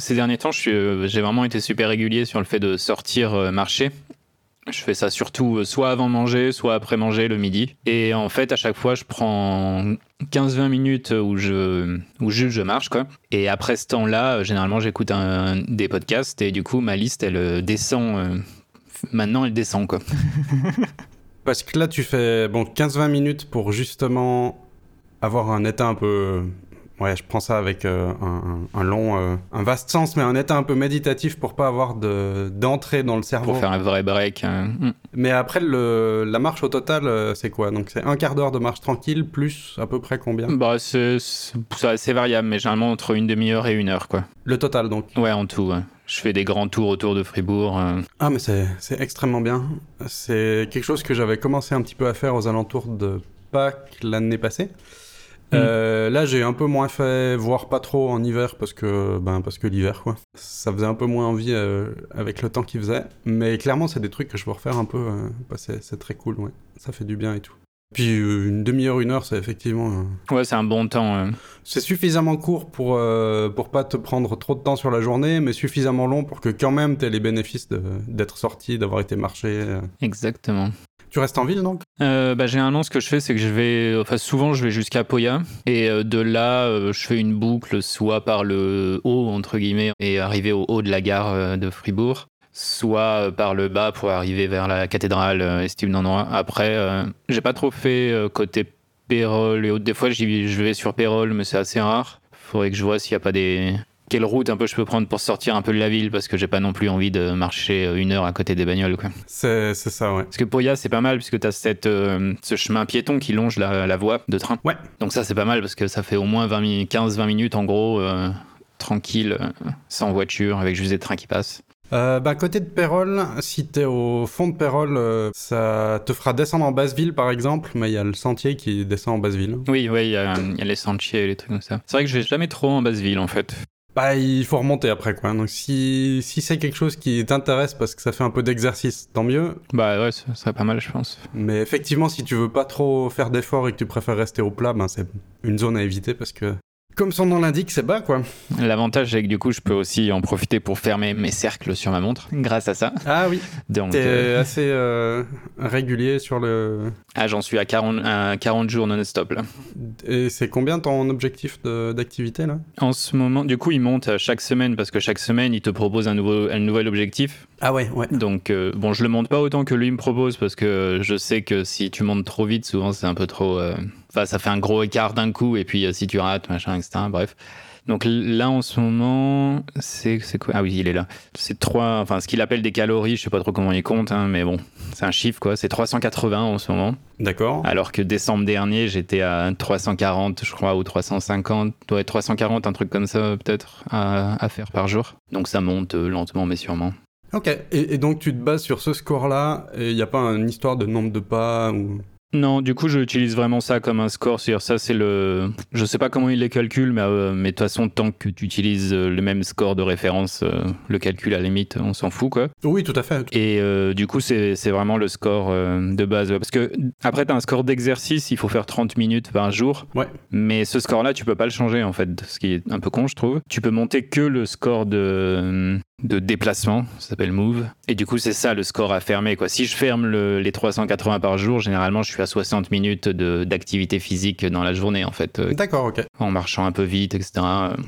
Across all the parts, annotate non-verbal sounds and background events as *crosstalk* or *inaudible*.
Ces derniers temps, j'ai vraiment été super régulier sur le fait de sortir marcher. Je fais ça surtout soit avant manger, soit après manger le midi. Et en fait, à chaque fois, je prends 15-20 minutes où je, où juste je marche, quoi. Et après ce temps-là, généralement, j'écoute des podcasts et du coup, ma liste, elle descend. maintenant, elle descend, quoi. *laughs* Parce que là, tu fais bon 15-20 minutes pour justement avoir un état un peu. Ouais, je prends ça avec euh, un, long, euh, un vaste sens, mais un état un peu méditatif pour pas avoir d'entrée dans le cerveau. Pour faire un vrai break. Hein. Mm. Mais après, le, la marche au total, euh, c'est quoi? Donc c'est un quart d'heure de marche tranquille, plus à peu près combien? Bah, c'est assez variable, mais généralement entre une demi-heure et une heure, quoi. Le total, donc Ouais, en tout, ouais je fais des grands tours autour de Fribourg. Euh. Ah, mais c'est extrêmement bien. C'est quelque chose que j'avais commencé un petit peu à faire aux alentours de Pâques l'année passée. Hmm. Euh, là, j'ai un peu moins fait, voire pas trop en hiver parce que, ben, parce que l'hiver, quoi. Ça faisait un peu moins envie euh, avec le temps qu'il faisait. Mais clairement, c'est des trucs que je veux refaire un peu. Bah, c'est très cool, ouais. Ça fait du bien et tout. Puis euh, une demi-heure, une heure, c'est effectivement. Euh, ouais, c'est un bon temps. C'est suffisamment court pour euh, pour pas te prendre trop de temps sur la journée, mais suffisamment long pour que quand même tu aies les bénéfices d'être sorti, d'avoir été marché. Exactement. Tu restes en ville donc? Bah, Généralement, ce que je fais, c'est que je vais. Enfin, souvent, je vais jusqu'à Poya. Et de là, je fais une boucle, soit par le haut, entre guillemets, et arriver au haut de la gare de Fribourg soit euh, par le bas pour arriver vers la cathédrale euh, estime d'endroit. Après, euh, j'ai pas trop fait côté Pérol et autres. Des fois, je vais sur Pérol, mais c'est assez rare. Faudrait que je vois s'il n'y a pas des. Quelle route un peu je peux prendre pour sortir un peu de la ville parce que j'ai pas non plus envie de marcher une heure à côté des bagnoles. C'est ça, ouais. Parce que Poya, c'est pas mal puisque tu as cette, ce chemin piéton qui longe la, voie de train. Ouais. Donc ça, c'est pas mal parce que ça fait au moins 15-20 minutes en gros, tranquille, sans voiture, avec juste des trains qui passent. Euh, bah, côté de Pérol, si t'es au fond de Pérol, euh, ça te fera descendre en basse-ville par exemple, mais il y a le sentier qui descend en basse-ville. Oui, oui, il y, a les sentiers et les trucs comme ça. C'est vrai que je vais jamais trop en basse-ville en fait. Bah, il faut remonter après, quoi. Donc, si, si c'est quelque chose qui t'intéresse parce que ça fait un peu d'exercice, tant mieux. Bah, ouais, ça serait pas mal, je pense. Mais effectivement, si tu veux pas trop faire d'efforts et que tu préfères rester au plat, ben, c'est une zone à éviter parce que comme son nom l'indique, c'est bas, quoi. L'avantage, c'est que du coup, je peux aussi en profiter pour fermer mes cercles sur ma montre, grâce à ça. Ah oui. Donc, T'es euh, assez euh, régulier sur le. Ah, j'en suis à 40, à 40 jours non-stop, là. Et c'est combien ton objectif d'activité, là? En ce moment, du coup, il monte chaque semaine, parce que chaque semaine, il te propose un, nouveau, un nouvel objectif. Ah ouais, ouais. Donc, euh, bon, je le monte pas autant que lui me propose, parce que je sais que si tu montes trop vite, souvent, c'est un peu trop. Enfin, ça fait un gros écart d'un coup, et puis euh, si tu rates, machin, etc. Bref. Donc là, en ce moment, c'est quoi? Ah oui, il est là. C'est trois, enfin, ce qu'il appelle des calories, je sais pas trop comment il compte, hein, mais bon, c'est un chiffre, quoi. C'est 380 en ce moment. D'accord. Alors que décembre dernier, j'étais à 340, je crois, ou 350. Doit être 340, un truc comme ça, peut-être, à, faire par jour. Donc ça monte euh, lentement, mais sûrement. Ok, et, et, donc tu te bases sur ce score-là, et il n'y a pas une histoire de nombre de pas ou... Non, du coup, j'utilise vraiment ça comme un score. C'est-à-dire, ça, c'est le. Je sais pas comment il les calcule, mais, euh, mais de toute façon, tant que tu utilises euh, le même score de référence, euh, le calcul à la limite, on s'en fout, quoi. Oui, tout à fait. Et du coup, c'est vraiment le score de base. Parce que après, tu as un score d'exercice, il faut faire 30 minutes par jour. Ouais. Mais ce score-là, tu peux pas le changer, en fait, ce qui est un peu con, je trouve. Tu peux monter que le score de de déplacement, ça s'appelle Move. Et du coup, c'est ça le score à fermer. Quoi. Si je ferme les 380 par jour, généralement, je suis à 60 minutes d'activité physique dans la journée, en fait. Euh, D'accord, ok. En marchant un peu vite, etc.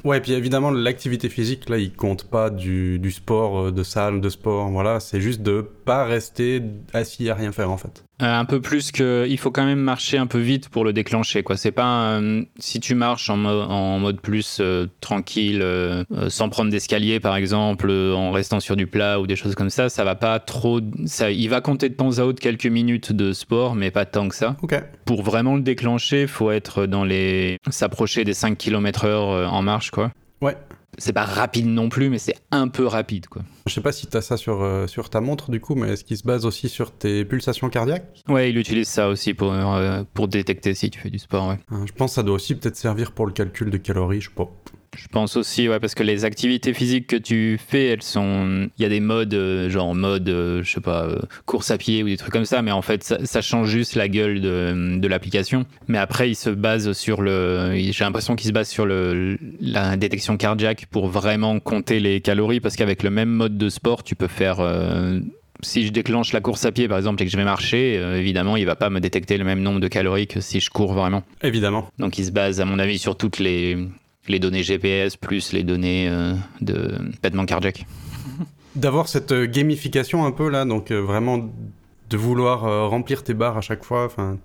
Ouais, et puis évidemment, l'activité physique, là, il compte pas du, du sport, euh, de salle, de sport. Voilà, c'est juste de pas rester assis à rien faire, en fait. Euh, un peu plus que il faut quand même marcher un peu vite pour le déclencher quoi c'est pas si tu marches en, en mode plus euh, tranquille euh, sans prendre d'escalier par exemple en restant sur du plat ou des choses comme ça ça va pas trop ça il va compter de temps à autre quelques minutes de sport mais pas tant que ça pour vraiment le déclencher faut être dans les s'approcher des 5 km heure en marche quoi ouais c'est pas rapide non plus, mais c'est un peu rapide, quoi. Je sais pas si tu as ça sur, euh, sur ta montre, du coup, mais est-ce qu'il se base aussi sur tes pulsations cardiaques? Ouais, il utilise ça aussi pour, euh, pour détecter si tu fais du sport, ouais. Ah, je pense que ça doit aussi peut-être servir pour le calcul de calories, je sais pas. Je pense aussi, ouais, parce que les activités physiques que tu fais, elles sont. Il y a des modes, euh, genre mode, euh, je sais pas, euh, course à pied ou des trucs comme ça, mais en fait, ça, ça change juste la gueule de, de l'application. Mais après, il se base sur le. J'ai l'impression qu'il se base sur le, la détection cardiaque pour vraiment compter les calories, parce qu'avec le même mode de sport, tu peux faire. euh, si je déclenche la course à pied par exemple et que je vais marcher, euh, évidemment il va pas me détecter le même nombre de calories que si je cours vraiment. Évidemment. Donc il se base à mon avis sur toutes les, les données GPS plus les données euh, de battement cardiaque. D'avoir cette euh, gamification un peu là, donc euh, vraiment de vouloir euh, remplir tes barres à chaque fois, enfin,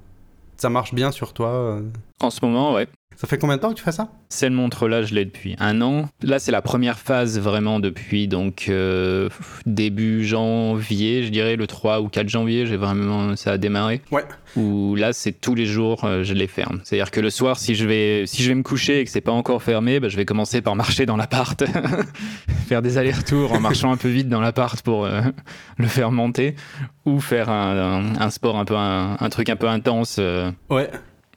ça marche bien sur toi. euh? En ce moment, ouais. Ça fait combien de temps que tu fais ça Cette montre-là, je l'ai depuis un an. Là, c'est la première phase vraiment depuis donc euh, début janvier, je dirais le 3 ou 4 janvier, j'ai vraiment ça a démarré. Ouais. Où là, c'est tous les jours, euh, je les ferme. C'est-à-dire que le soir, si je vais si je vais me coucher et que c'est pas encore fermé, bah, je vais commencer par marcher dans l'appart, *laughs* faire des allers-retours en marchant un peu vite dans l'appart pour euh, le faire monter, ou faire un, un- un sport un peu un, un truc un peu intense. Ouais.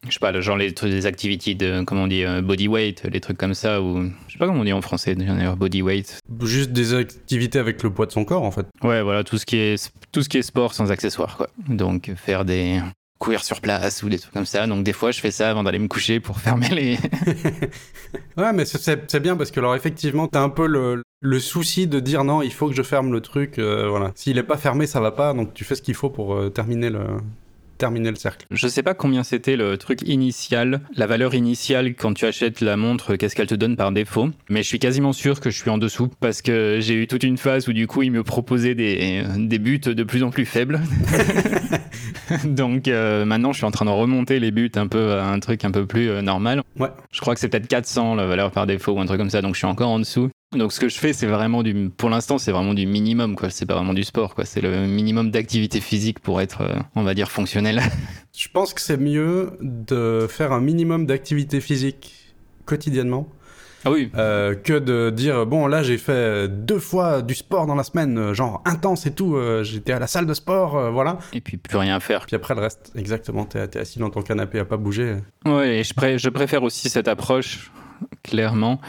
Je sais pas, genre les des activités de, comment on dit, euh, body weight, les trucs comme ça, ou je sais pas comment on dit en français d'ailleurs, body weight. Juste des activités avec le poids de son corps en fait. Ouais, voilà, tout ce qui est, tout ce qui est sport sans accessoires, quoi. Donc faire des courir sur place ou des trucs comme ça. Donc des fois, je fais ça avant d'aller me coucher pour *laughs* fermer les. *laughs* Ouais, mais c'est bien parce que alors effectivement, t'as un peu le, le souci de dire non, il faut que je ferme le truc. euh, voilà. S'il est pas fermé, ça va pas. Donc tu fais ce qu'il faut pour euh, terminer le terminer le cercle. Je sais pas combien c'était le truc initial, la valeur initiale quand tu achètes la montre, qu'est-ce qu'elle te donne par défaut. Mais je suis quasiment sûr que je suis en dessous parce que j'ai eu toute une phase où du coup il me proposait des, des buts de plus en plus faibles. *laughs* Donc euh, maintenant je suis en train de remonter les buts un peu à un truc un peu plus euh, normal. Ouais. Je crois que c'est peut-être 400 la valeur par défaut ou un truc comme ça, donc je suis encore en dessous. Donc ce que je fais, c'est vraiment du, pour l'instant, c'est vraiment du minimum, quoi. C'est pas vraiment du sport, quoi. C'est le minimum d'activité physique pour être, euh, on va dire, fonctionnel. *laughs* Je pense que c'est mieux de faire un minimum d'activité physique quotidiennement Ah oui. euh, que de dire bon là j'ai fait deux fois du sport dans la semaine, euh, genre intense et tout. euh, J'étais à la salle de sport, euh, voilà. Et puis plus rien faire. Puis après le reste, exactement. T'es t'es assis dans ton canapé à pas bouger. Ouais, et je préfère aussi cette approche, clairement.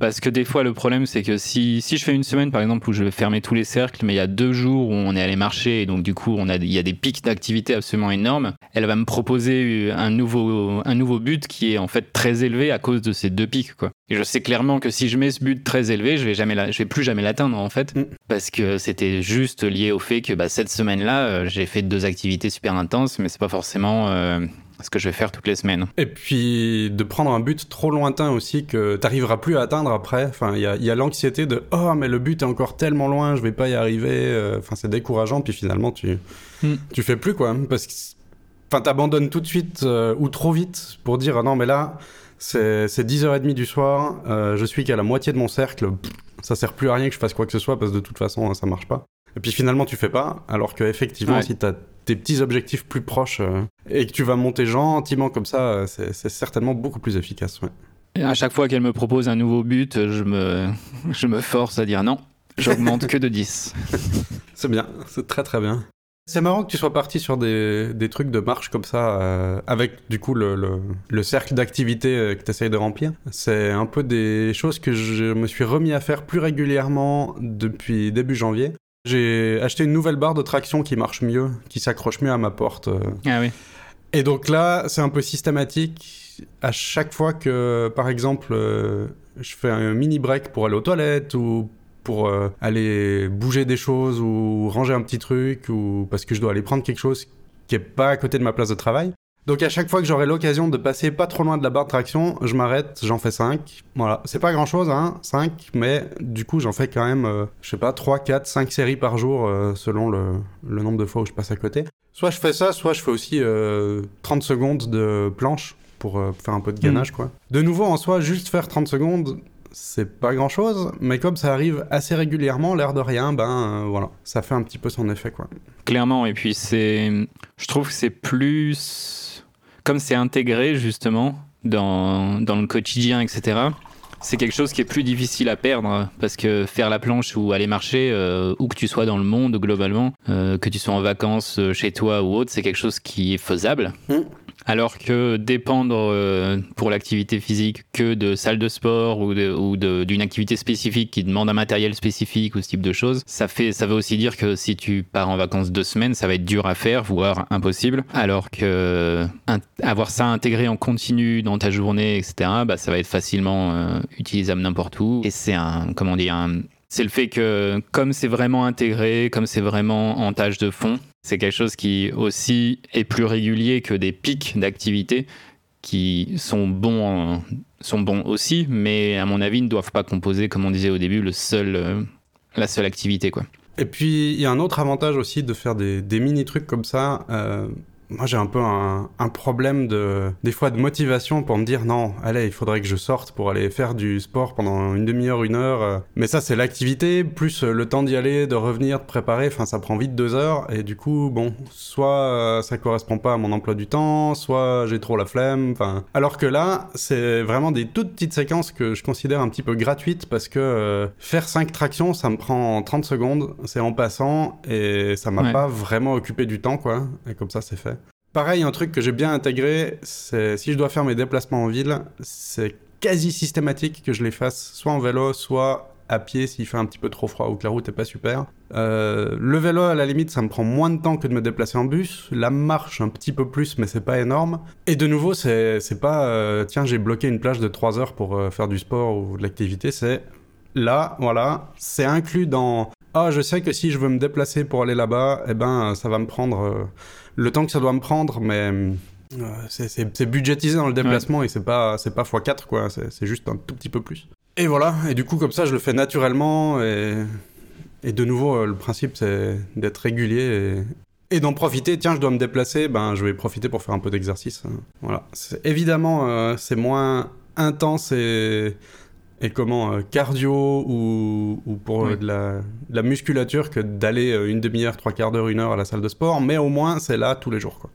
Parce que des fois, le problème, c'est que si, si je fais une semaine, par exemple, où je vais fermer tous les cercles, mais il y a deux jours où on est allé marcher, et donc du coup, on a, il y a des pics d'activité absolument énormes, elle va me proposer un nouveau, un nouveau but qui est en fait très élevé à cause de ces deux pics, quoi. Et je sais clairement que si je mets ce but très élevé, je vais jamais, la- je vais plus jamais l'atteindre, en fait. Mm. Parce que c'était juste lié au fait que bah, cette semaine-là, euh, j'ai fait deux activités super intenses, mais c'est pas forcément euh, ce que je vais faire toutes les semaines. Et puis de prendre un but trop lointain aussi que t'arriveras plus à atteindre après. Enfin, il y a, il y a l'anxiété de oh mais le but est encore tellement loin, je vais pas y arriver. Euh, Enfin, c'est décourageant. Puis finalement, tu Hmm. tu fais plus quoi, parce que enfin t'abandonnes tout de suite euh, ou trop vite pour dire ah non mais là c'est c'est 10h30 du soir, euh, je suis qu'à la moitié de mon cercle, pff, ça sert plus à rien que je fasse quoi que ce soit parce que de toute façon ça marche pas. Et puis finalement tu fais pas, alors que effectivement Ouais. si t'as tes petits objectifs plus proches euh, et que tu vas monter gentiment comme ça, euh, c'est certainement beaucoup plus efficace. Ouais. Et à chaque fois qu'elle me propose un nouveau but, je me, *laughs* je me force à dire non, j'augmente que de 10. *laughs* C'est bien, c'est très très bien. C'est marrant que tu sois parti sur des, des trucs de marche comme ça, euh, avec du coup le, le, le cercle d'activités que tu essayes de remplir. C'est un peu des choses que je me suis remis à faire plus régulièrement depuis début janvier. J'ai acheté une nouvelle barre de traction qui marche mieux, qui s'accroche mieux à ma porte. euh. Ah oui. Et donc là, c'est un peu systématique. À chaque fois que, par exemple, euh, je fais un mini break pour aller aux toilettes ou pour euh, aller bouger des choses ou ranger un petit truc ou parce que je dois aller prendre quelque chose qui est pas à côté de ma place de travail. Donc à chaque fois que j'aurai l'occasion de passer pas trop loin de la barre de traction, je m'arrête, j'en fais 5. Voilà, c'est pas grand chose, hein, 5, mais du coup j'en fais quand même, euh, je sais pas, 3, 4, 5 séries par jour euh, selon le, le nombre de fois où je passe à côté. Soit je fais ça, soit je fais aussi euh, 30 secondes de planche pour euh, faire un peu de gainage, quoi. De nouveau, en soi, juste faire 30 secondes, c'est pas grand chose, mais comme ça arrive assez régulièrement, l'air de rien, ben euh, voilà, ça fait un petit peu son effet, quoi. Clairement, et puis c'est. Je trouve que c'est plus. Comme c'est intégré justement dans, dans le quotidien, etc., c'est quelque chose qui est plus difficile à perdre parce que faire la planche ou aller marcher, euh, où que tu sois dans le monde globalement, euh, que tu sois en vacances euh, chez toi ou autre, c'est quelque chose qui est faisable. Mm. Alors que dépendre euh, pour l'activité physique que de salle de sport ou d'une activité spécifique qui demande un matériel spécifique ou ce type de choses, ça, fait, ça veut aussi dire que si tu pars en vacances deux semaines, ça va être dur à faire, voire impossible. Alors que avoir ça intégré en continu dans ta journée, etc., bah, ça va être facilement euh, utilisable n'importe où. Et c'est un, comment dire, un, c'est le fait que comme c'est vraiment intégré, comme c'est vraiment en tâche de fond, c'est quelque chose qui aussi est plus régulier que des pics d'activité qui sont bons, sont bons aussi, mais à mon avis ne doivent pas composer, comme on disait au début, le seul, euh, la seule activité. Quoi. Et puis il y a un autre avantage aussi de faire des, mini trucs comme ça. Euh, moi j'ai un peu un, problème de des fois de motivation pour me dire non allez il faudrait que je sorte pour aller faire du sport pendant une demi-heure une heure. Euh. mais ça c'est l'activité plus euh, le temps d'y aller de revenir de préparer. Enfin ça prend vite deux heures. Et du coup bon soit euh, ça correspond pas à mon emploi du temps soit j'ai trop la flemme. Enfin alors que là c'est vraiment des toutes petites séquences que je considère un petit peu gratuites parce que faire cinq tractions ça me prend 30 secondes. C'est en passant et ça m'a pas vraiment occupé du temps quoi. Et comme ça c'est fait Pareil, un truc que j'ai bien intégré, c'est si je dois faire mes déplacements en ville, c'est quasi systématique que je les fasse soit en vélo, soit à pied s'il fait un petit peu trop froid ou que la route est pas super. Euh, le vélo, à la limite, ça me prend moins de temps que de me déplacer en bus. La marche, un petit peu plus, mais c'est pas énorme. Et de nouveau, c'est pas euh, tiens, j'ai bloqué une plage de 3 heures pour euh, faire du sport ou de l'activité. C'est là, voilà, c'est inclus dans. Ah, je sais que si je veux me déplacer pour aller là-bas, eh ben, ça va me prendre le temps que ça doit me prendre, mais euh, c'est budgétisé dans le déplacement et c'est pas c'est pas x4 quoi, c'est juste un tout petit peu plus. Et voilà, et du coup comme ça je le fais naturellement et, et de nouveau euh, le principe c'est d'être régulier et, et d'en profiter. Tiens, je dois me déplacer, ben je vais profiter pour faire un peu d'exercice. Hein. Voilà, évidemment euh, c'est moins intense et et comment euh, cardio ou, pour euh, de, la, musculature que d'aller euh, une demi-heure, trois quarts d'heure, une heure à la salle de sport, mais au moins c'est là tous les jours. Quoi.